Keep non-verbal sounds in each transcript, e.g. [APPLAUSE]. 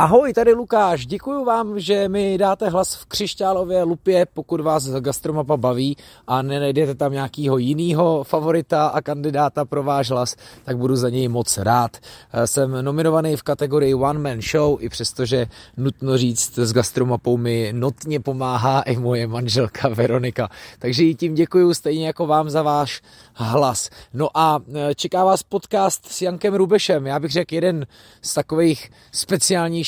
Ahoj, tady Lukáš. Děkuji vám, že mi dáte hlas v křišťálově lupě, pokud vás Gastromapa baví a nenajdete tam nějakého jiného favorita a kandidáta pro váš hlas, tak budu za něj moc rád. Jsem nominovaný v kategorii One Man Show, i přestože nutno říct, s Gastromapou mi notně pomáhá i moje manželka Veronika. Takže jí tím děkuji stejně jako vám za váš hlas. No a e, čeká vás podcast s Jankem Rubešem. Já bych řekl jeden z takových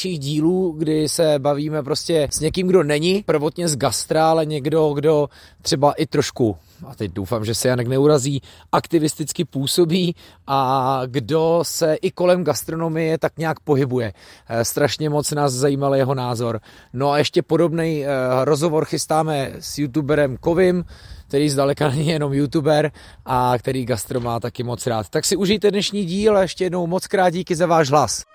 speciálnějších dílů, kdy se bavíme prostě s někým, kdo není prvotně z gastra, ale někdo, kdo třeba i trošku a teď doufám, že se Janek neurazí, aktivisticky působí a kdo se i kolem gastronomie tak nějak pohybuje. E, strašně moc nás zajímal jeho názor. No a ještě podobný e, rozhovor chystáme s youtuberem Kovim, který zdaleka není jenom youtuber a který gastro má taky moc rád. Tak si užijte dnešní díl a ještě jednou moc krát díky za váš hlas.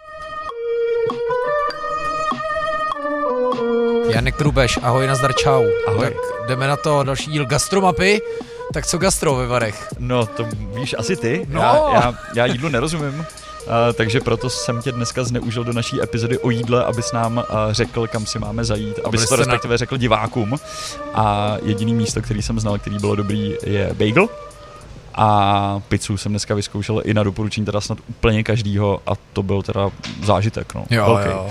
Janek Rubeš, ahoj, nazdar, čau. Ahoj. Tak jdeme na to další díl gastromapy. Tak co gastro ve Varech? No, to víš asi ty. No. Já, já, já jídlu nerozumím. Uh, takže proto jsem tě dneska zneužil do naší epizody o jídle, abys nám uh, řekl, kam si máme zajít, abys to respektive na... řekl divákům. A jediný místo, který jsem znal, který bylo dobrý, je bagel. A pizzu jsem dneska vyzkoušel i na doporučení teda snad úplně každýho a to byl teda zážitek, no. Jo, Velký. jo.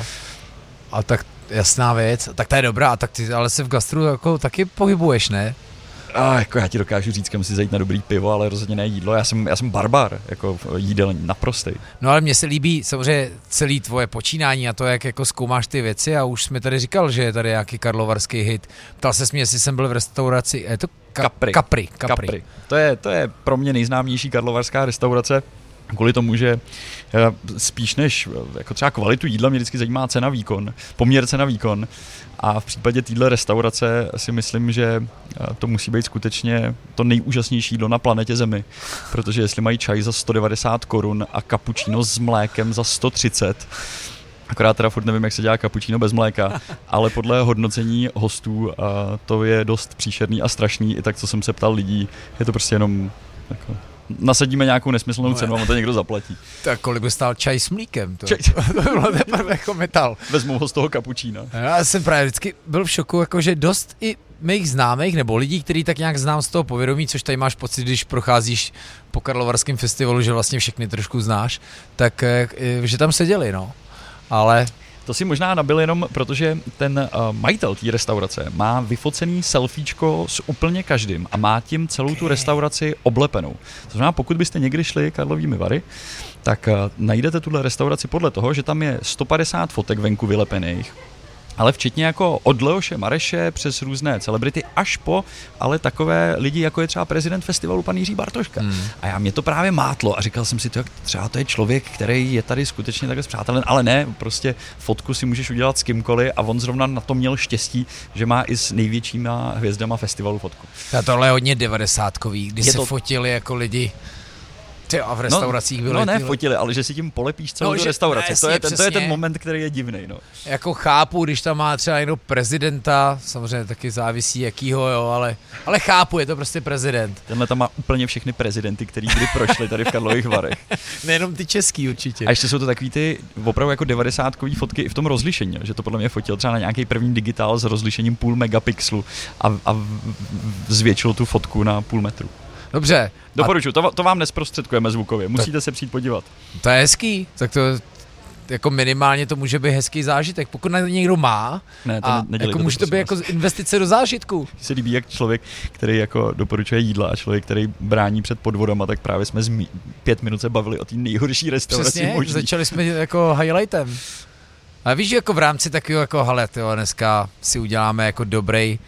A tak jasná věc, tak ta je dobrá, tak ty ale se v gastru jako taky pohybuješ, ne? A jako já ti dokážu říct, kam si zajít na dobrý pivo, ale rozhodně ne jídlo. Já jsem, já jsem barbar, jako jídelní, naprostý. No ale mně se líbí samozřejmě celý tvoje počínání a to, jak jako zkoumáš ty věci a už jsme tady říkal, že je tady nějaký karlovarský hit. Ptal se mě, jestli jsem byl v restauraci, je to ka- Capri. Capri, Capri. Capri. To, je, to je pro mě nejznámější karlovarská restaurace. Kvůli tomu, že eh, spíš než eh, jako třeba kvalitu jídla mě vždycky zajímá cena výkon, poměr cena výkon. A v případě téhle restaurace si myslím, že eh, to musí být skutečně to nejúžasnější jídlo na planetě Zemi. Protože jestli mají čaj za 190 korun a kapučíno s mlékem za 130, Akorát teda furt nevím, jak se dělá kapučíno bez mléka, ale podle hodnocení hostů to je dost příšerný a strašný. I tak, co jsem se ptal lidí, je to prostě jenom jako, nasadíme nějakou nesmyslnou No, cenu a on to někdo zaplatí. Tak kolik by stál čaj s mlíkem? To, Čaj- [LAUGHS] to bylo teprve jako metal. Vezmou ho z toho kapučína. Já jsem právě vždycky byl v šoku, jakože dost i mých známých nebo lidí, který tak nějak znám z toho povědomí, což tady máš pocit, když procházíš po Karlovarském festivalu, že vlastně všechny trošku znáš, tak eh, že tam seděli, no. Ale To si možná nabil jenom, protože ten uh, majitel té restaurace má vyfocený selfiečko s úplně každým a má tím celou tu restauraci oblepenou. To znamená, pokud byste někdy šli Karlovými Vary, tak uh, najdete tuhle restauraci podle toho, že tam je 150 fotek venku vylepených, ale včetně jako od Leoše Mareše přes různé celebrity až po ale takové lidi, jako je třeba prezident festivalu pan Jiří Bartoška. Hmm. A já mě to právě mátlo a říkal jsem si, to, jak třeba to je člověk, který je tady skutečně takhle zpřátelen, ale ne, prostě fotku si můžeš udělat s kýmkoliv a on zrovna na to měl štěstí, že má i s největšíma hvězdama festivalu fotku. a tohle je hodně devadesátkový, kdy Je se to- fotili jako lidi Ty a v restauracích byly No ne tyhle- fotili, ale že si tím polepíš celou No, no, že- restauraci. no, to, je ten, to je ten moment, který je divný. No. Jako chápu, když tam má třeba někdo prezidenta, samozřejmě taky závisí jakýho, jo, ale, ale chápu, je to prostě prezident. Tenhle tam má úplně všechny prezidenty, který kdy prošli tady v Karlových Varech. [LAUGHS] Nejenom ty český určitě. A ještě jsou to takový ty opravdu jako 90 fotky i v tom rozlišení, že to podle mě fotil třeba na nějaký první digitál s rozlišením půl megapixelu a, a zvětšil tu fotku na půl metru. Dobře, Doporučuji, to, to vám nesprostředkujeme zvukově, musíte se přijít podívat. to je hezký, tak to jako minimálně to může být hezký zážitek. Pokud na to někdo má, Ne, to a ne, nedělejte jako může to být jako investice do zážitku. Mně se líbí, jak člověk, který jako doporučuje jídla a člověk, který brání před podvodama, tak právě jsme zmi- pět minut se bavili o té nejhorší restauraci Přesně, možný. začali jsme jako highlightem. A víš, že jako v rámci takového jako hele, tyjo, dneska si uděláme jako dobrý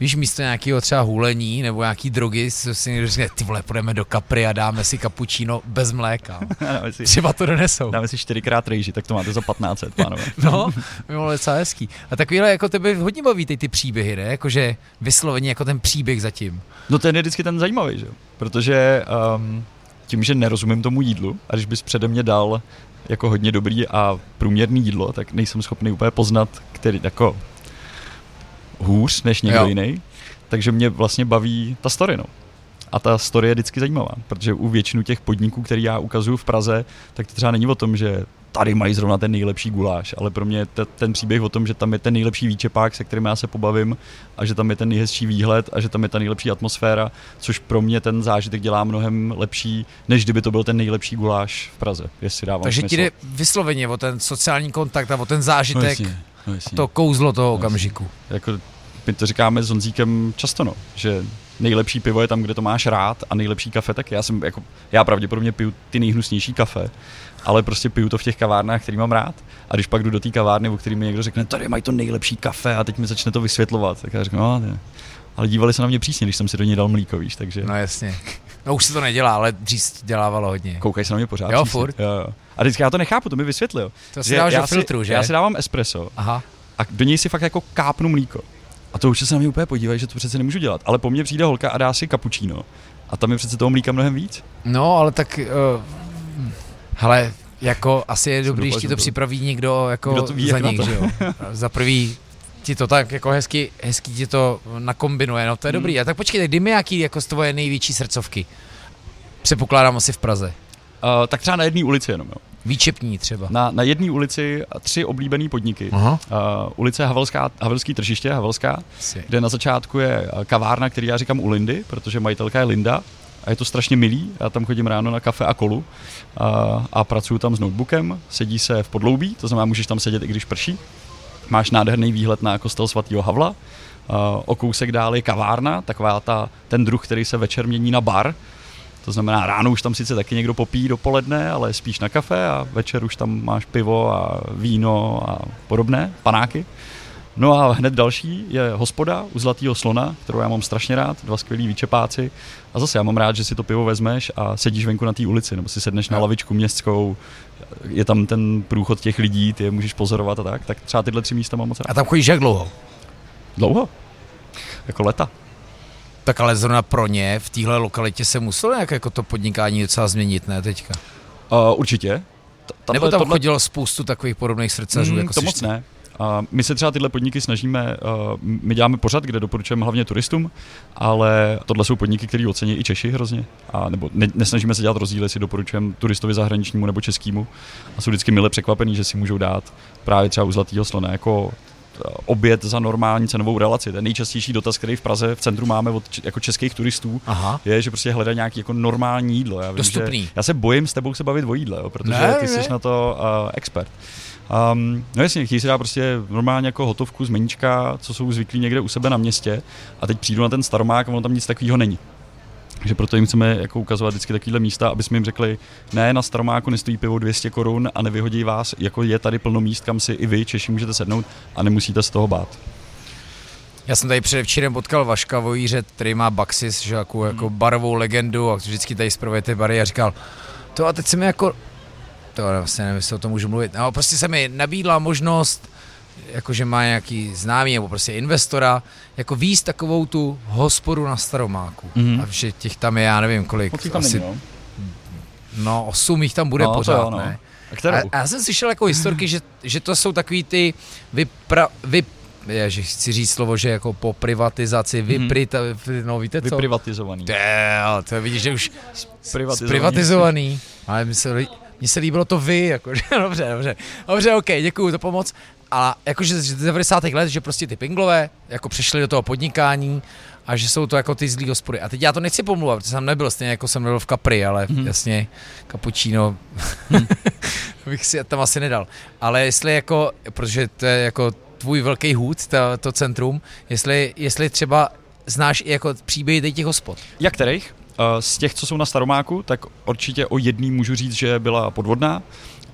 Víš, místo nějakého třeba hůlení nebo nějaký drogy, si někdo řekne, ty vole, půjdeme do kapry a dáme si kapučíno bez mléka. [LAUGHS] si, Třeba to donesou. dáme si čtyřikrát rejži, tak to máte za 1500, pánové. [LAUGHS] No, by bylo docela hezký. A takovýhle jako tebe hodně baví ty, ty příběhy, ne? Jakože vysloveně jako ten příběh zatím. No ten je vždycky ten zajímavý, že? jo? Protože um, tím, že nerozumím tomu jídlu a když bys přede mě dal jako hodně dobrý a průměrný jídlo, tak nejsem schopný úplně poznat, který jako hůř než někdo Jo. jiný. Takže mě vlastně baví ta story, no. A ta story je vždycky zajímavá, protože u většinu těch podniků, který já ukazuju v Praze, tak to třeba není o tom, že tady mají zrovna ten nejlepší guláš, ale pro mě t- ten příběh o tom, že tam je ten nejlepší výčepák, se kterým já se pobavím a že tam je ten nejhezčí výhled a že tam je ta nejlepší atmosféra, což pro mě ten zážitek dělá mnohem lepší, než kdyby to byl ten nejlepší guláš v Praze, jestli dávám Takže smysl. ti jde vysloveně o ten sociální kontakt a o ten zážitek, no, jasně, no, jasně. to kouzlo toho okamžiku. Jako, my to říkáme s Honzíkem často, no, že nejlepší pivo je tam, kde to máš rád a nejlepší kafe tak já jsem jako, já pravděpodobně piju ty nejhnusnější kafe, ale prostě piju to v těch kavárnách, který mám rád. A když pak jdu do té kavárny, o který mi někdo řekne, tady mají to nejlepší kafe a teď mi začne to vysvětlovat, tak já řeknu, no, ne. Ale dívali se na mě přísně, když jsem si do něj dal mlíko, víš, takže... No jasně. No už se to nedělá, ale dřív dělávalo hodně. Koukají se na mě pořád. Jo, přísně. furt. Jo, jo. A vždycky já to nechápu, to mi vysvětlil. To si dáváš do filtru, že? Já si dávám espresso Aha. a do něj si fakt jako kápnu mlíko. A to už se na mě úplně podívají, že to přece nemůžu dělat. Ale po mně přijde holka a dá si kapučíno. A tam je přece toho mlíka mnohem víc. No, ale tak, uh, hele, jako asi je dobrý, když ti to připraví někdo jako Kdo to ví, za nich, to. že jo. [LAUGHS] Za prvý ti to tak jako hezky, hezky ti to nakombinuje, no to je Hmm. dobrý. A tak počkej, tak dej mi jaký jako z tvoje největší srdcovky. Předpokládám asi v Praze. Uh, tak třeba na jedné ulici jenom. Jo. Výčepní třeba. Na, na jedné ulici tři oblíbené podniky. Aha. Uh, ulice Havelská, Havelský tržiště, Havelská, Asi. kde na začátku je eh, kavárna, který já říkám u Lindy, protože majitelka je Linda a je to strašně milý. Já tam chodím ráno na kafe a kolu a, a pracuji tam s notebookem, sedí se v podloubí, to znamená, můžeš tam sedět, i když prší. Máš nádherný výhled na kostel svatého Havla. Uh, o kousek dál je kavárna, taková ta, ten druh, který se večer mění na bar. To znamená, ráno už tam sice taky někdo popíjí dopoledne, ale spíš na kafe a večer už tam máš pivo a víno a podobné, panáky. No a hned další je hospoda u Zlatého slona, kterou já mám strašně rád, dva skvělí výčepáci. A zase já mám rád, že si to pivo vezmeš a sedíš venku na té ulici, nebo si sedneš na lavičku městskou, je tam ten průchod těch lidí, ty je můžeš pozorovat a tak. Tak třeba tyhle tři místa mám moc rád. A tam chodíš jak dlouho? Dlouho? Jako leta. Tak ale zrovna pro ně v téhle lokalitě se muselo nějak jako to podnikání docela změnit, ne teďka? Uh, určitě. T- Nebo tam tohle- chodilo spoustu takových podobných srdcařů, Mm, jako to moc ne. A my se třeba tyhle podniky snažíme, uh, my děláme pořad, kde doporučujeme hlavně turistům, ale tohle jsou podniky, které ocení i Češi hrozně. A nebo ne, nesnažíme se dělat rozdíly, jestli doporučujeme turistovi zahraničnímu nebo českému. A jsou vždycky mile překvapený, že si můžou dát právě třeba u Zlatého slona jako oběd za normální cenovou relaci. Ten nejčastější dotaz, který v Praze v centru máme od jako českých turistů, Aha. je, že prostě hledají nějaký jako normální jídlo. Já vím, Dostupný. Že já se bojím s tebou se bavit o jídle, jo, protože Ne, ty ne. jsi na to uh, expert. Um, no jasně, chtějí si dát prostě normálně jako hotovku z meníčka, co jsou zvyklí někde u sebe na městě a teď přijdu na ten staromák a ono tam nic takového není. Takže proto jim chceme jako ukazovat vždycky takovéhle místa, aby jsme jim řekli, ne, na Staromáku nestojí pivo 200 korun a nevyhodí vás, jako je tady plno míst, kam si i vy, Češi, můžete sednout a nemusíte z toho bát. Já jsem tady předevčírem potkal Vaška Vojíře, který má Baxis, že jako, jako barovou legendu a vždycky tady zpravuje ty bary a říkal, to a teď se mi jako, to vlastně nevím, jestli o tom můžu mluvit, no prostě se mi nabídla možnost, jakože má nějaký známý nebo prostě investora, jako víc takovou tu hospodu na Staromáku. Mhm. A že těch tam je, já nevím kolik, Moc tam asi, není, no. no osm jich tam bude No, to pořád, jo, no. ne? A kterou? A, a já jsem slyšel jako historky, že, že to jsou takový ty vypra, vy, že chci říct slovo, že jako po privatizaci, Mhm. vyprita, no víte co? Vyprivatizovaný. Dél, to vidíš, že už Privatizovaný. privatizovaný. Ale mně se, mně se líbilo to vy, jakože, [LAUGHS] dobře, dobře, dobře, ok, děkuju za pomoc. A jakože z 90. let, že prostě ty pinglové jako přešli do toho podnikání a že jsou to jako ty zlý hospody. A teď já to nechci pomluvat, protože jsem nebyl stejně jako jsem nebyl v Capri, ale mm-hmm. jasně, cappuccino [LAUGHS] bych si tam asi nedal. Ale jestli jako, protože to je jako tvůj velký hůd, to, to centrum, jestli, jestli třeba znáš i jako příběhy těch hospod. Jak kterých? Eh, Z těch, co jsou na Staromáku, tak určitě o jedný můžu říct, že byla podvodná.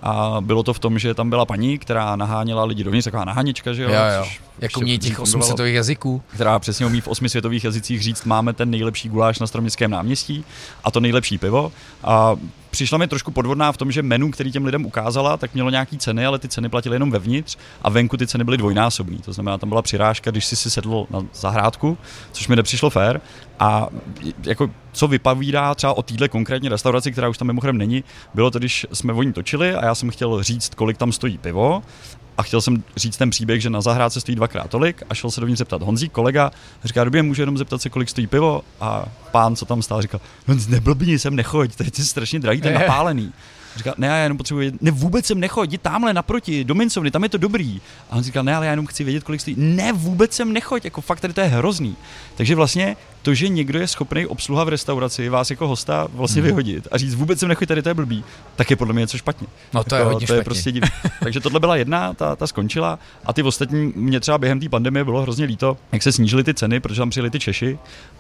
A bylo to v tom, že tam byla paní, která naháněla lidi dovnitř, taková naháněčka, že jo? Jo, jo. Jako ještě mě těch fungovalo. 800 jazyků. která přesně umí v osmi světových jazycích říct, máme ten nejlepší guláš na Staroměstském náměstí a to nejlepší pivo. A přišla mi trošku podvodná v tom, že menu, který těm lidem ukázala, tak mělo nějaký ceny, ale ty ceny platily jenom vevnitř a venku ty ceny byly dvojnásobné. To znamená, tam byla přirážka, když si si sedl na zahrádku, což mi nepřišlo fér. A jako, co vypovídá třeba o téhle konkrétně restauraci, která už tam mimochodem není, bylo to, když jsme o ní točili a já jsem chtěl říct, kolik tam stojí pivo a chtěl jsem říct ten příběh, že na zahrádce stojí dvakrát tolik a šel se dovnitř zeptat Honzík, kolega, říká, době můžu jenom zeptat se, kolik stojí pivo a pán, co tam stál, říkal, no neblbni sem, nechoď, to je strašně drahý, je napálený. Říkal, ne, já jenom potřebuji vědět, ne, vůbec sem nechoď, jdi tamhle naproti, do Mincovny, tam je to dobrý. A on říkal, ne, ale já jenom chci vědět, kolik stojí. Ne, vůbec sem nechoď, jako fakt tady to je hrozný. Takže vlastně to, že někdo je schopný obsluha v restauraci vás jako hosta vlastně hmm. vyhodit a říct, vůbec sem nechoď, tady to je blbý, tak je podle mě něco špatně. No to jako, je hodně to je špatně. prostě divný. [LAUGHS] Takže tohle byla jedna, ta, ta skončila a ty ostatní, mě třeba během té pandemie bylo hrozně líto, jak se snížily ty ceny, protože tam přijeli ty Češi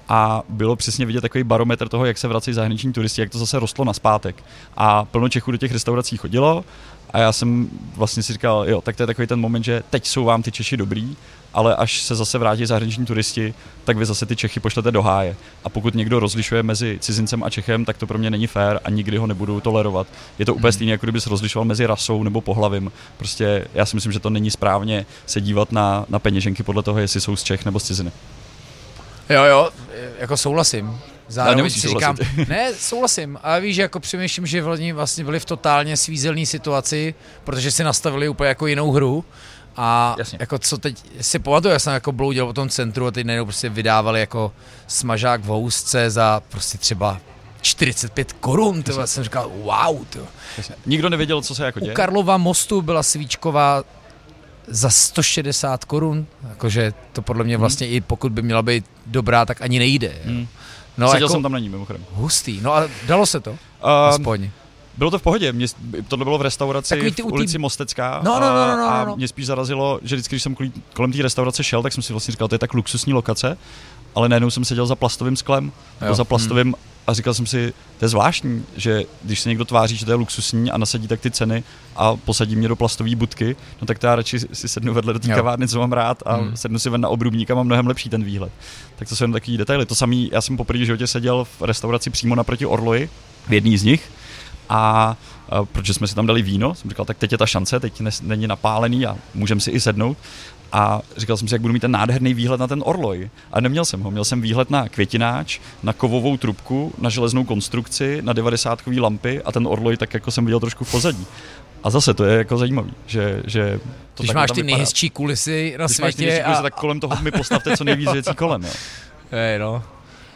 a bylo přesně vidět takový barometr toho, jak se vrací zahraniční turisti, jak to zase rostlo na zpátek. A plno Čechů do těch restaurací chodilo a já jsem vlastně si říkal, jo, tak to je takový ten moment, že teď jsou vám ty Češi dobrý, ale až se zase vrátí zahraniční turisti, tak vy zase ty Čechy pošlete do háje. A pokud někdo rozlišuje mezi cizincem a Čechem, tak to pro mě není fér a nikdy ho nebudu tolerovat. Je to úplně stejné, jako kdyby se rozlišoval mezi rasou nebo pohlavím. Prostě já si myslím, že to není správně se dívat na, na peněženky podle toho, jestli jsou z Čech nebo z ciziny. Jo, jo, jako souhlasím. Zároveň si říkám, [LAUGHS] ne, souhlasím, ale víš, že jako přemýšlím, že oni vlastně byli v totálně svízelné situaci, protože si nastavili úplně jako jinou hru a Jasně. jako co teď si pamatuju, já jsem jako bloudil po tom centru a teď najednou prostě vydávali jako smažák v housce za prostě třeba 45 korun, to jsem říkal, wow, to. Nikdo nevěděl, co se jako U děje. Karlova mostu byla svíčková za 160 korun, jakože to podle mě vlastně i pokud by měla být dobrá, tak ani nejde. Hmm. No Seděl jako jsem tam na ní, mimochodem. hustý, no a dalo se to, Uh, aspoň. Bylo to v pohodě, mě, tohle bylo v restauraci Takový v ty u tý- ulici Mostecká No, no, no, no, no, a no. mě spíš zarazilo, že vždycky, když jsem kolem té restaurace šel, tak jsem si vlastně říkal, to je tak luxusní lokace, ale najednou jsem seděl za plastovým sklem, Jo. za plastovým a říkal jsem si, to je zvláštní, že když se někdo tváří, že to je luxusní a nasadí tak ty ceny a posadí mě do plastové budky, no tak to já radši si sednu vedle do té kavárny, co mám rád a Hmm. sednu si ven na obrubník a mám mnohem lepší ten výhled. Tak to jsou jen takový detaily. To samý, já jsem poprvé v životě seděl v restauraci přímo naproti Orloji, v jedný z nich, a, a protože jsme si tam dali víno, jsem říkal, tak teď je ta šance, teď nes, není napálený a můžeme si i sednout. A říkal jsem si, jak budu mít ten nádherný výhled na ten orloj. A neměl jsem ho. Měl jsem výhled na květináč, na kovovou trubku, na železnou konstrukci, na 90 lampy a ten orloj tak jako jsem viděl trošku v pozadí. A zase to je jako zajímavý, že, že to Když máš ty vypadá. nejhezčí kulisy na Když máš ty světě nejhezčí kulisy, a... tak kolem toho mi postavte co nejvíc [LAUGHS] věcí kolem. Jo. Hej, no.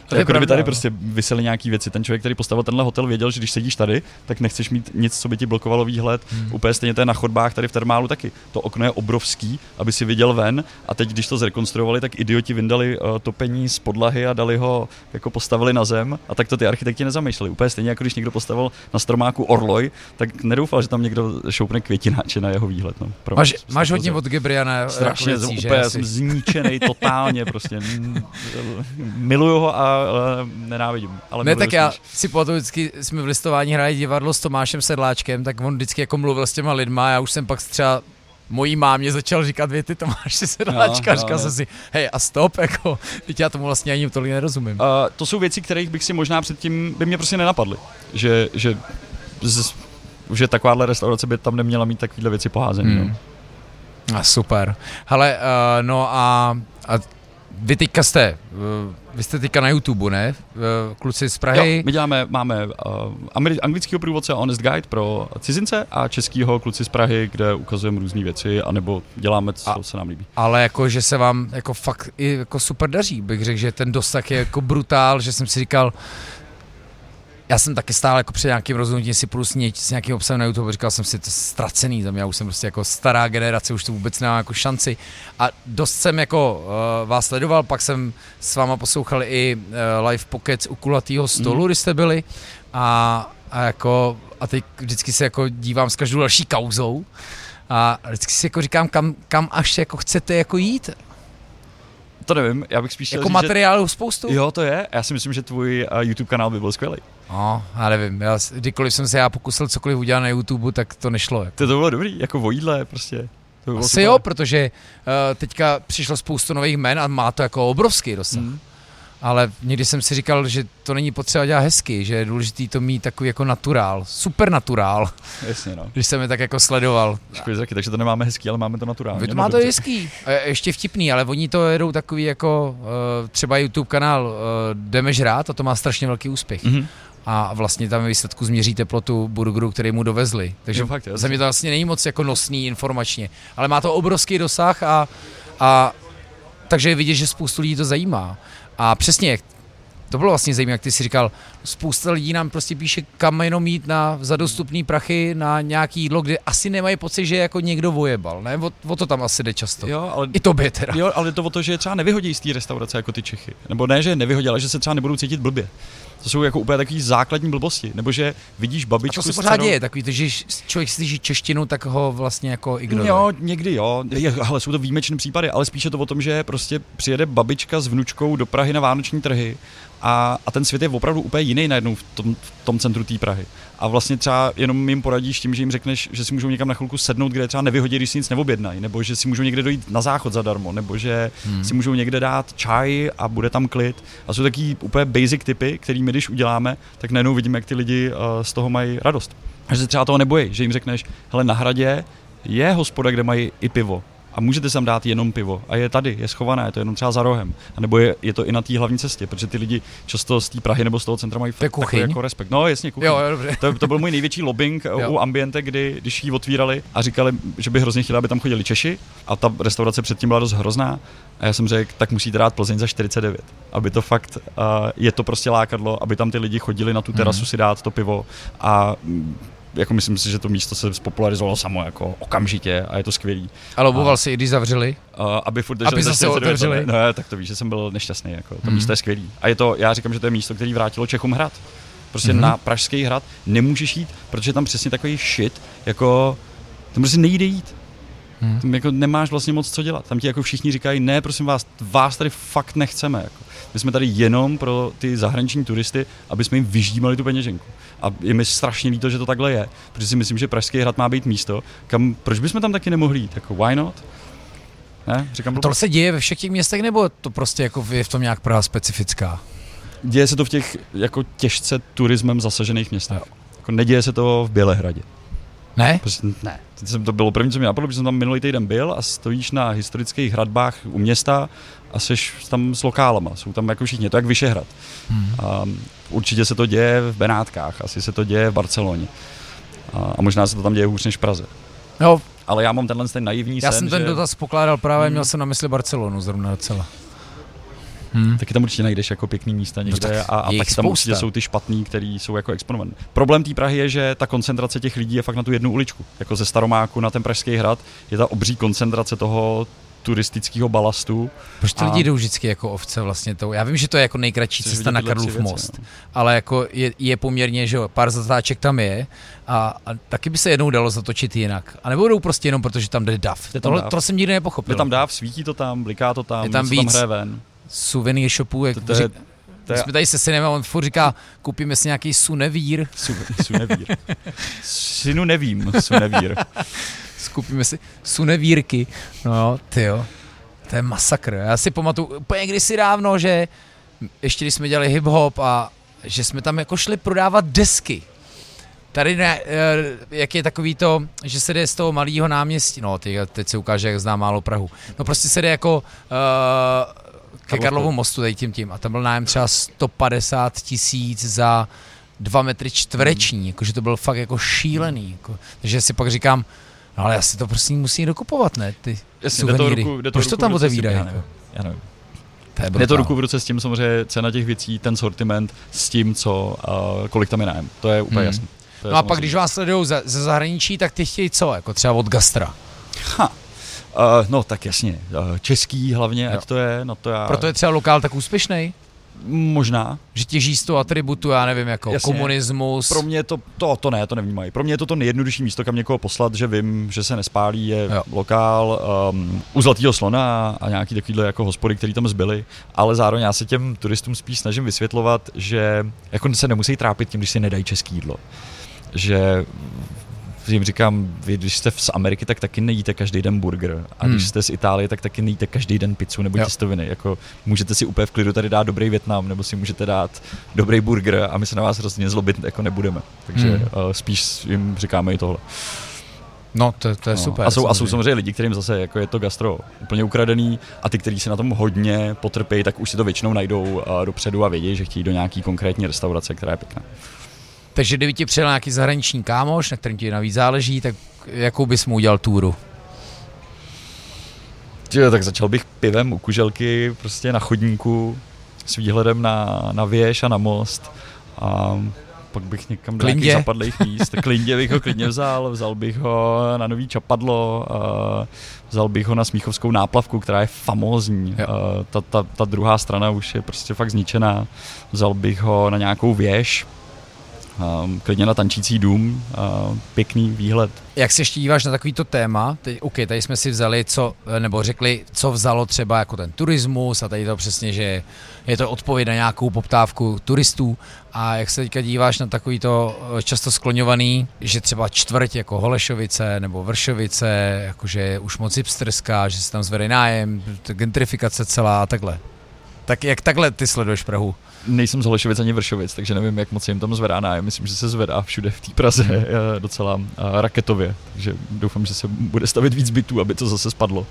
To jako kdyby tady no. prostě vysely nějaký věci. Ten člověk, který postavil tenhle hotel, věděl, že když sedíš tady, tak nechceš mít nic, co by ti blokovalo výhled. Hmm. Úplně stejně to je na chodbách tady v termálu taky. To okno je obrovský, aby si viděl ven. A teď, když to zrekonstruovali, tak idioti vyndali uh, topení z podlahy a dali ho, jako postavili na zem. A tak to ty architekti nezamýšleli. Úplně stejně jako když někdo postavil na stromáku orloj, tak nedoufal, že tam někdo šoupne květináče na jeho výhled. No, Pro Máš, máš bylo hodně od Gabriana Strašně, jako jsem, věcí, úplně, jsem zničený totálně, prostě [LAUGHS] miluju ho a uh, nenávidím. Ale Ne, tak já spíš. si pamatuju, vždycky jsme v listování hráli divadlo s Tomášem Sedláčkem, tak on vždycky jako mluvil s těma lidma, já už jsem pak třeba mojí mámě začal říkat věty Tomáši Sedláčka, Jo, jo, říkal jo. jsem si, hej a stop, [LAUGHS] jako, teď já tomu vlastně ani tolik nerozumím. Uh, to jsou věci, kterých bych si možná předtím, by mě prostě nenapadly. Že, že, z, že takováhle restaurace by tam neměla mít takovéhle věci poházený. Hmm. No. A super. Hele, uh, no a, a vy teďka jste, uh, vy jste teďka na YouTube, ne? Uh, kluci z Prahy. Jo, my děláme, máme uh, ameri- anglického průvodce Honest Guide pro cizince a českýho kluci z Prahy, kde ukazujeme různé věci, anebo děláme, co A- se nám líbí. Ale jako, že se vám jako fakt i jako super daří, bych řekl, že ten dosah je jako brutál, že jsem si říkal, já jsem taky stál jako před nějakým rozhodnutím si půjdu s, něč, s nějakým obsahem na YouTube, říkal jsem si, to je ztracený za mě, já už jsem prostě jako stará generace, už to vůbec nemám jako šanci. A dost jsem jako uh, vás sledoval, pak jsem s váma poslouchal i uh, live pockets u kulatýho stolu, Mhm. kdy jste byli a, a jako, a teď vždycky se jako dívám s každou další kauzou a vždycky si jako říkám, kam, kam až jako chcete jako jít, To nevím, já bych spíš jako říct, materiálu spoustu? že, Jo, to je. Já si myslím, že tvůj uh, YouTube kanál by byl skvělý. No, já nevím, já, kdykoliv jsem se já pokusil cokoliv udělat na YouTube, tak to nešlo. Jako. To, to bylo dobrý, jako o jídle prostě. To by bylo Asi super. jo, protože uh, teďka přišlo spoustu nových men a má to jako obrovský dosah. Mm. Ale někdy jsem si říkal, že to není potřeba dělat hezky, že je důležitý to mít takový jako naturál, super naturál, Jasně, no. když jsem je tak jako sledoval. Škoda zraky, takže to nemáme hezký, ale máme to naturálně. Vy to má to dobře. hezký, ještě vtipný, ale oni to jedou takový jako uh, třeba YouTube kanál uh, Jdeme žrát a to má strašně velký úspěch. Mhm. a vlastně tam výsledku změří teplotu burgeru, který mu dovezli. Takže Jo, fakt, za mě to vlastně není moc jako nosný informačně, ale má to obrovský dosah a, a takže je vidět, že spoustu lidí to zajímá. A přesně, to bylo vlastně zajímavé, jak ty si říkal, spousta lidí nám prostě píše, kam jenom jít na, za dostupný prachy na nějaký jídlo, kde asi nemají pocit, že jako někdo vojebal, ne? O, o to tam asi jde často. Jo, ale, I by teda. Jo, ale je to o to, že třeba nevyhodí z té restaurace jako ty Čechy. Nebo ne, že je nevyhodí, ale že se třeba nebudou cítit blbě. To jsou jako úplně takový základní blbosti. Nebo že vidíš babičku. A to se pořád děje, takový, že člověk slyší češtinu, tak ho vlastně jako ignoruje. Jo, někdy jo, je, ale jsou to výjimečné případy, ale spíše to o tom, že prostě přijede babička s vnučkou do Prahy na vánoční trhy a, a ten svět je opravdu úplně jiný najednou v tom, v tom centru té Prahy. A vlastně třeba jenom jim poradíš tím, že jim řekneš, že si můžou někam na chvilku sednout, kde třeba nevyhodí, když si nic neobjednají, nebo že si můžou někde dojít na záchod zadarmo, nebo že hmm. si můžou někde dát čaj a bude tam klid. A jsou taky úplně basic typy, který my když uděláme, tak najednou vidíme, jak ty lidi uh, z toho mají radost. A že se třeba toho nebojí, že jim řekneš, hele, na hradě je hospoda, kde mají i pivo a můžete sem dát jenom pivo a je tady, je schované, je to jenom třeba za rohem. A nebo je, je to i na té hlavní cestě, protože ty lidi často z té Prahy nebo z toho centra mají fakt takový jako respekt. No jasně, kuchyň. Jo, dobře. To, to byl můj největší lobbying jo. u Ambiente, kdy, když ji otvírali a říkali, že by hrozně chtěli, aby tam chodili Češi a ta restaurace předtím byla dost hrozná. A já jsem řekl, tak musíte dát Plzeň za 49, aby to fakt, uh, je to prostě lákadlo, aby tam ty lidi chodili na tu terasu mm. si dát to pivo a jako myslím si, že to místo se spopularizovalo samo jako okamžitě a je to skvělý. A loboval si, i když zavřeli? Uh, aby furt aby zase otevřeli. No, tak to víš, že jsem byl nešťastný. Jako. To hmm. místo je skvělý. A je to, já říkám, že to je místo, který vrátilo Čechům hrad. Prostě hmm. na Pražský hrad nemůžeš jít, protože tam přesně takový shit, jako tam prostě nejde jít. Hmm. Tam jako nemáš vlastně moc co dělat. Tam ti jako všichni říkají, ne, prosím vás, vás tady fakt nechceme. Jako. My jsme tady jenom pro ty zahraniční turisty, aby jsme jim vyždímali tu peněženku. A je mi strašně líto, že to takhle je, protože si myslím, že Pražský hrad má být místo, kam, proč bychom tam taky nemohli jít? Jako, why not? Ne? Říkám to se děje ve všech těch městech, nebo to prostě jako je v tom nějak Praha specifická? Děje se to v těch jako těžce turismem zasažených městech. Jako neděje se to v Bělehradě. Ne? Prostě, ne. To bylo první, co mě napadlo, protože jsem tam minulý týden byl a stojíš na historických hradbách u města a jsi tam s lokálama. Jsou tam jako všichni, to jak Vyšehrad. Hmm. A určitě se to děje v Benátkách, asi se to děje v Barceloně. A, a možná se to tam děje hůř než v Praze. Jo. Ale já mám tenhle ten naivní Já sen, jsem ten že... dotaz pokládal právě, hmm. měl jsem na mysli Barcelonu zrovna docela. Hmm. Taky tam určitě najdeš jako pěkný místa no někde no tak a, a taky tam určitě jsou ty špatný, který jsou jako exponované. Problém té Prahy je, že ta koncentrace těch lidí je fakt na tu jednu uličku. Jako ze Staromáku na ten Pražský hrad je ta obří koncentrace toho turistického balastu. Proč ty a... lidi jdou vždycky jako ovce vlastně to? Já vím, že to je jako nejkratší Chceš cesta na Karlův most, no. ale jako je, je, poměrně, že pár zatáček tam je a, a, taky by se jednou dalo zatočit jinak. A nebo jdou prostě jenom protože tam jde dav. Je tam Tohle, dav. To jsem nikdy nepochopil. Je tam dav, svítí to tam, bliká to tam, je tam, víc tam hraje ven. Souvenir shopů, jak to, to je, to je... jsme tady se synem a on furt říká, koupíme si nějaký sunevír. Su, sunevír. Synu nevím, sunevír. Skupíme si sunevírky. No ty jo. To je masakr. Já si pamatuju úplně kdysi dávno, že ještě když jsme dělali hip-hop a že jsme tam jako šli prodávat desky. Tady ne, eh, jak je takový to, že se jde z toho malého náměstí, no teď, teď se ukáže, jak zná málo Prahu. No prostě se jde jako uh, ke Karlovu mostu, tady tím tím. A tam byl nájem třeba 150 tisíc za dva metry čtvereční, hmm. jakože to byl fakt jako šílený. Jako, takže si pak říkám, No ale asi to prostě musí dokupovat, ne? Ty Jasně, jde to ruku, jde to Proč to tam otevírají? Já nevím. Já nevím. To je to ruku v ruce s tím samozřejmě cena těch věcí, ten sortiment s tím, co, uh, kolik tam je nájem. To je úplně hmm. jasné. No a pak, když vás sledují ze, ze zahraničí, tak ty chtějí co? Jako třeba od gastra. Ha. Uh, no tak jasně, uh, český hlavně, jo. ať to je, no to já... Proto je třeba lokál tak úspěšný? Možná. Že těží z toho atributu, já nevím, jako Jasně. komunismus. Pro mě to, to, to ne, to nevnímají. Pro mě je to to nejjednodušší místo, kam někoho poslat, že vím, že se nespálí, je jo. lokál um, u Zlatého slona a nějaký takovýhle jako hospody, které tam zbyly, ale zároveň já se těm turistům spíš snažím vysvětlovat, že jako se nemusí trápit tím, když si nedají český jídlo že jim říkám, vy když jste z Ameriky, tak taky nejíte každý den burger. A když hmm. jste z Itálie, tak taky nejíte každý den pizzu nebo jo. těstoviny. Jako, můžete si úplně v klidu tady dát dobrý Větnam, nebo si můžete dát dobrý burger a my se na vás hrozně zlobit jako nebudeme. Takže hmm. uh, spíš jim říkáme i tohle. No, to, to je no. super. A jsou, a jsou samozřejmě lidi, kterým zase jako je to gastro úplně ukradený a ty, kteří si na tom hodně potrpějí, tak už si to většinou najdou uh, dopředu a vědí, že chtějí do nějaký konkrétní restaurace, která je pěkná. Takže kdyby ti přijel nějaký zahraniční kámoš, na kterým ti navíc záleží, tak jakou bys mu udělal túru? Jo, tak začal bych pivem u kuželky, prostě na chodníku. s výhledem na, na věž a na most. A pak bych někam do nějakých zapadlých míst. [LAUGHS] Klindě bych ho klidně vzal, vzal bych ho na nový čapadlo, uh, vzal bych ho na Smíchovskou náplavku, která je famózní. Uh, ta, ta, ta druhá strana už je prostě fakt zničená. Vzal bych ho na nějakou věž, um, klidně na tančící dům, uh, pěkný výhled. Jak se ještě díváš na takovýto téma? Teď, OK, tady jsme si vzali, co, nebo řekli, co vzalo třeba jako ten turismus a tady to přesně, že je to odpověď na nějakou poptávku turistů a jak se teďka díváš na takovýto eh, často skloňovaný, že třeba čtvrť jako Holešovice nebo Vršovice, jakože je už moc hipsterská, že se tam zvede nájem, gentrifikace celá a takhle. Tak jak takhle ty sleduješ Prahu? nejsem z Holešovic ani Vršovic, takže nevím, jak moc jim tam zvedá nájem. Myslím, že se zvedá všude v té Praze hmm. Eh, docela raketově, takže doufám, že se bude stavit víc bytů, aby to zase spadlo.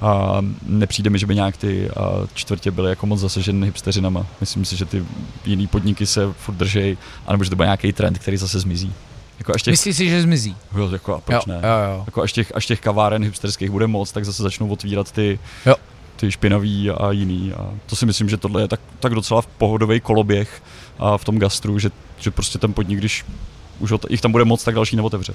A nepřijde mi, že by nějak ty čtvrtě byly jako moc zasaženy hipsteřinama. Myslím si, že ty jiný podniky se furt držej, anebo že to bude nějaký trend, který zase zmizí. Jako až těch, Myslíš si, že zmizí? Jo, jako a proč jo, ne? Jo, jo. Jako až těch, až těch kaváren hipsterských bude moc, tak zase začnou otvírat ty, jo ty špinavý a jiný. A to si myslím, že tohle je tak, tak docela v pohodový koloběh a v tom gastru, že, že prostě ten podnik, když už jich tam bude moc, tak další neotevře.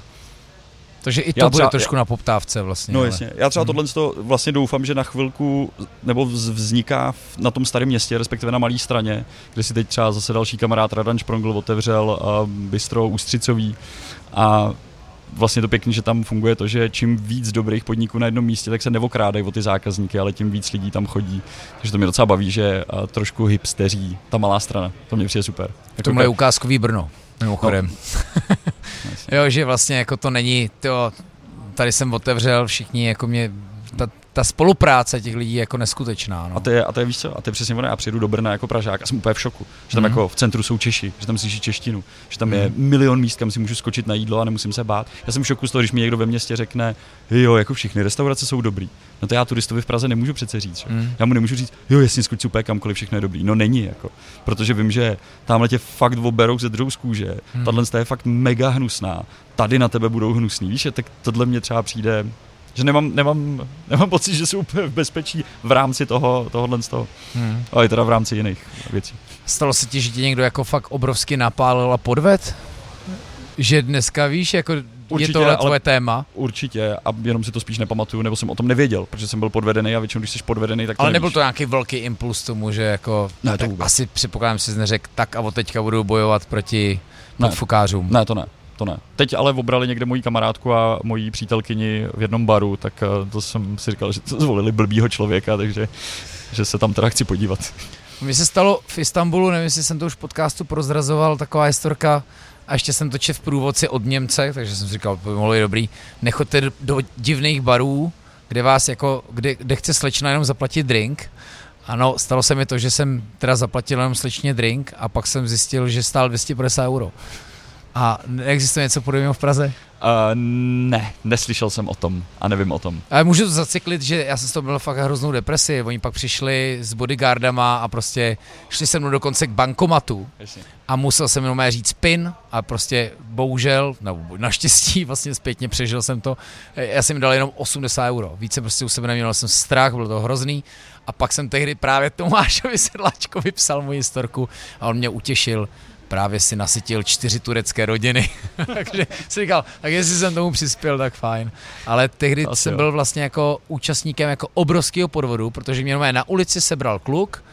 Takže i to já třeba, bude trošku já, na poptávce vlastně. No ale. jasně. Já třeba hmm. tohle to vlastně doufám, že na chvilku, nebo vzniká na tom starém městě, respektive na malé straně, kde si teď třeba zase další kamarád Radan Šprongl otevřel a bistro Ústřicový a vlastně to pěkný, že tam funguje to, že čím víc dobrých podniků na jednom místě, tak se nevokrádají o ty zákazníky, ale tím víc lidí tam chodí. Takže to mě docela baví, že trošku hipsteří ta malá strana. To mě přijde super. Jako Tomhle je ukázkový Brno, mimochodem. No. [LAUGHS] jo, že vlastně jako to není, to, tady jsem otevřel, všichni jako mě ta, ta spolupráce těch lidí je jako neskutečná. No. A, to je, a to je víš co, a to je přesně ono, já přijdu do Brna jako Pražák a jsem úplně v šoku, že tam mm. jako v centru jsou Češi, že tam slyší češtinu, že tam mm. je mhm. milion míst, kam si můžu skočit na jídlo a nemusím se bát. Já jsem v šoku z toho, když mi někdo ve městě řekne, jo, jako všichni restaurace jsou dobrý. No to já turistovi v Praze nemůžu přece říct. Mm. Já mu nemůžu říct, jo, jasně, skoč si úplně kamkoliv, všechno je dobrý. No není, jako. Protože vím, že tamhle tě fakt oberou ze druhou z kůže, mm. tahle je fakt mega hnusná, tady na tebe budou hnusný. Víš, tak tohle mě třeba přijde že nemám, nemám, nemám pocit, že jsou úplně v bezpečí v rámci toho, tohohle z toho. Hmm. Ale teda v rámci jiných věcí. Stalo se ti, že ti někdo jako fakt obrovsky napálil a podved? Že dneska víš, jako Určitě, je tohle tvoje téma? Určitě, a jenom si to spíš nepamatuju, nebo jsem o tom nevěděl, protože jsem byl podvedený a většinou, když jsi podvedený, tak to Ale nevíš. nebyl to nějaký velký impuls tomu, že jako, ne, to vůbec. asi předpokládám si neřekl, tak a od teďka budu bojovat proti podfukářům. Ne, to ne to ne. Teď ale obrali někde moji kamarádku a moji přítelkyni v jednom baru, tak eh, to jsem si říkal, že to zvolili blbýho člověka, takže že se tam teda chci podívat. Mně se stalo v Istanbulu, nevím, jestli jsem to už v podcastu prozrazoval, taková historka, a ještě jsem to čet v průvodci od Němce, takže jsem si říkal, by mohlo je dobrý, nechoďte do divných barů, kde vás jako, kde, kde chce slečna jenom zaplatit drink. Ano, stalo se mi to, že jsem teda zaplatil jenom slečně drink a pak jsem zjistil, že stál 250 euro. A existuje něco podobného v Praze? Uh, ne, neslyšel jsem o tom a nevím o tom. Ale můžu to zacyklit, že já jsem z toho byl fakt hroznou depresi. Oni pak přišli s bodyguardama a prostě šli se mnou dokonce k bankomatu Jasně. a musel jsem jenom říct PIN a prostě bohužel, no naštěstí [LAUGHS] vlastně zpětně přežil jsem to. Já jsem jim dal jenom 80 euro. Více prostě u sebe neměl jsem strach, bylo to hrozný. A pak jsem tehdy právě Tomášovi Sedláčkovi psal moji historku a on mě utěšil právě si nasytil čtyři turecké rodiny. [LAUGHS] Takže si říkal, tak jestli jsem tomu přispěl, tak fajn. Ale tehdy Asi jsem jo. byl vlastně jako účastníkem jako obrovského podvodu, protože mě na ulici sebral kluk,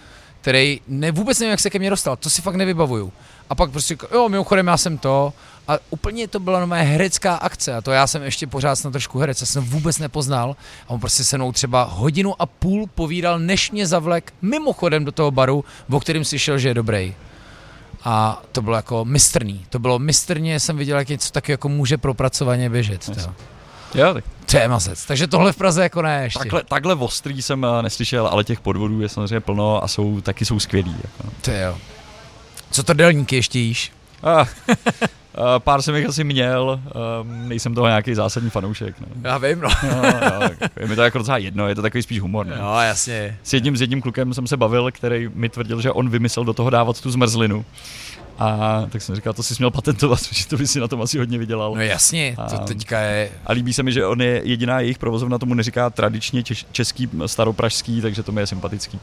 který ne, vůbec nevím, jak se ke mně dostal, to si fakt nevybavuju. A pak prostě, jo, mimochodem já jsem to, a úplně to byla moje herecká akce a to já jsem ještě pořád snad trošku herec, já jsem vůbec nepoznal a on prostě se mnou třeba hodinu a půl povídal, než mě zavlek mimochodem do toho baru, o kterým slyšel, že je dobrý a to bylo jako mistrný. To bylo mistrně, jsem viděl, jak něco taky jako může propracovaně běžet. Jo, tak. To je mazec. Takže tohle v Praze jako ne ještě. Takhle, takhle ostrý jsem eh, neslyšel, ale těch podvodů je samozřejmě plno a jsou, taky jsou skvělí. Jako. To jo. Co to delníky ještě jíš? Ah, [LAUGHS] pár jsem jich asi měl, um, nejsem toho nějaký zásadní fanoušek. No. Já vím, no. no, no je mi to jako docela jedno, je to takový spíš humor. No, no jasně. S jedním, s jedním klukem jsem se bavil, který mi tvrdil, že on vymyslel do toho dávat tu zmrzlinu. A tak jsem říkal, to si měl patentovat, [LAUGHS] protože to by si na tom asi hodně vydělal. No jasně, to A- teďka je... A líbí se mi, že on je jediná jejich provozovna, tomu neříká tradičně češ, český staropražský, takže to mi je sympatický.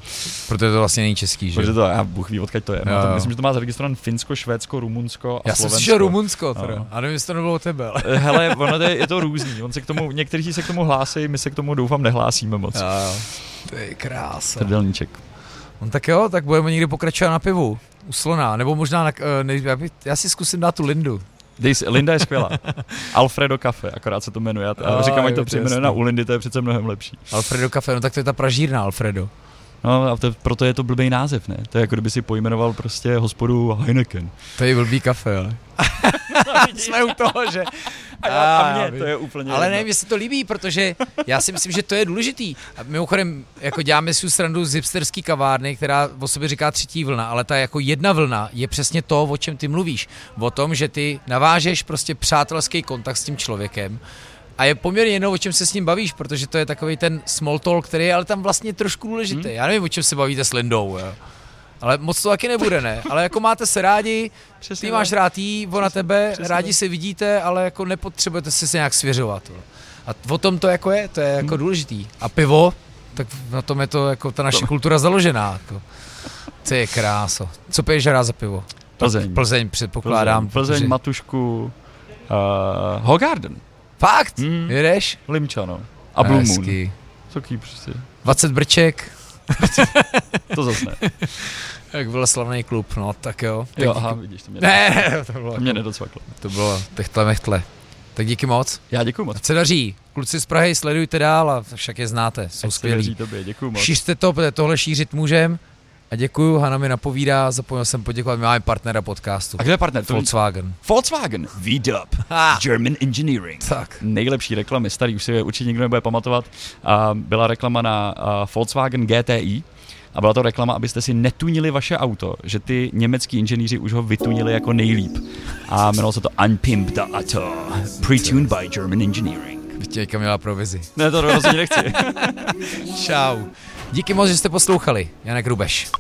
Protože to vlastně není český, že? Protože to, já Bůh ví, odkud to je. Jo, Má to, myslím, že to má zaregistrované Finsko, Švédsko, Rumunsko a Já jsem Slovensko. slyšel Rumunsko, teda. No. A nevím, jestli to nebylo o tebe, ale... Eh, Hele, ono to je, je to různý. On se k tomu, někteří se k tomu hlásí, my se k tomu doufám nehlásíme moc. Jo, jo. To je krása. Trdelníček. No tak jo, tak budeme někdy pokračovat na pivu. U slona, nebo možná na, eh, ne, já, by, já si zkusím dát tu Lindu. Dej si, Linda je skvělá. [LAUGHS] Alfredo Cafe, akorát se to jmenuje. Já říkám, ať to přejmenuje jasný. na u Lindy, to je přece mnohem lepší. Alfredo Cafe, no tak to je ta pražírna Alfredo. No a to, proto je to blbý název, ne? To je jako kdyby si pojmenoval prostě hospodu Heineken. To je blbý kafe, ale. [LAUGHS] Jsme u toho, že... A, já, a mě, to je úplně Ale jedno. ne, mně se to líbí, protože já si myslím, že to je důležitý. A mimochodem, jako děláme si srandu z hipsterský kavárny, která o sobě říká třetí vlna, ale ta jako jedna vlna je přesně to, o čem ty mluvíš. O tom, že ty navážeš prostě přátelský kontakt s tím člověkem a je poměrně jedno, o čem se s ním bavíš, protože to je takový ten small talk, který je ale tam vlastně trošku důležitý. Já nevím, o čem se bavíte s Lindou, jo. Ale moc to taky nebude, ne? Ale jako máte se rádi, Přesně ty máš rád jí, ona tebe, přesně rádi se vidíte, ale jako nepotřebujete si se nějak svěřovat. vole. A o tom to jako je, to je jako důležitý. A pivo, tak na tom je to jako ta naše kultura založená. Jako. To je kráso. Co piješ rád za pivo? Plzeň. Plzeň předpokládám. Plzeň, Plzeň protože- Matušku, uh, Hogarden, Fakt? Mm. Jedeš? Limčano a Blue Moon. Hezky. Taky prostě, 20 brček, to zase ne. jak byl slavný klub, no tak jo. Tak Jo, díky- aha, vidíš, to mě, Ne, ne, to bylo, to mě nedocvaklo. to bylo techtle mechtle. Tak díky moc. Já děkuju moc. Ať se daří. Kluci z Prahy, sledujte dál a však je znáte, jsou Ať se skvělí. daří tobě, děkuju moc. Šířte to, protože tohle šířit můžem. A děkuju, Hana mi napovídá, zapomněl jsem poděkovat, my máme partnera podcastu. A kde je partner? Volkswagen. Volkswagen. VDUP. Ah, German Engineering. tak. Nejlepší reklamy, starý, už si je určitě nikdo nebude pamatovat. A byla reklama na Volkswagen GTI. A byla to reklama, abyste si netunili vaše auto, že ty německý inženýři už ho vytunili jako nejlíp. A jmenovalo se to Unpimped Auto. Pre-tuned by German Engineering. Bych tě měla provizi. Ne, to rozhodně nechci. [LAUGHS] Čau. Díky moc, že jste poslouchali. Janek Rubeš.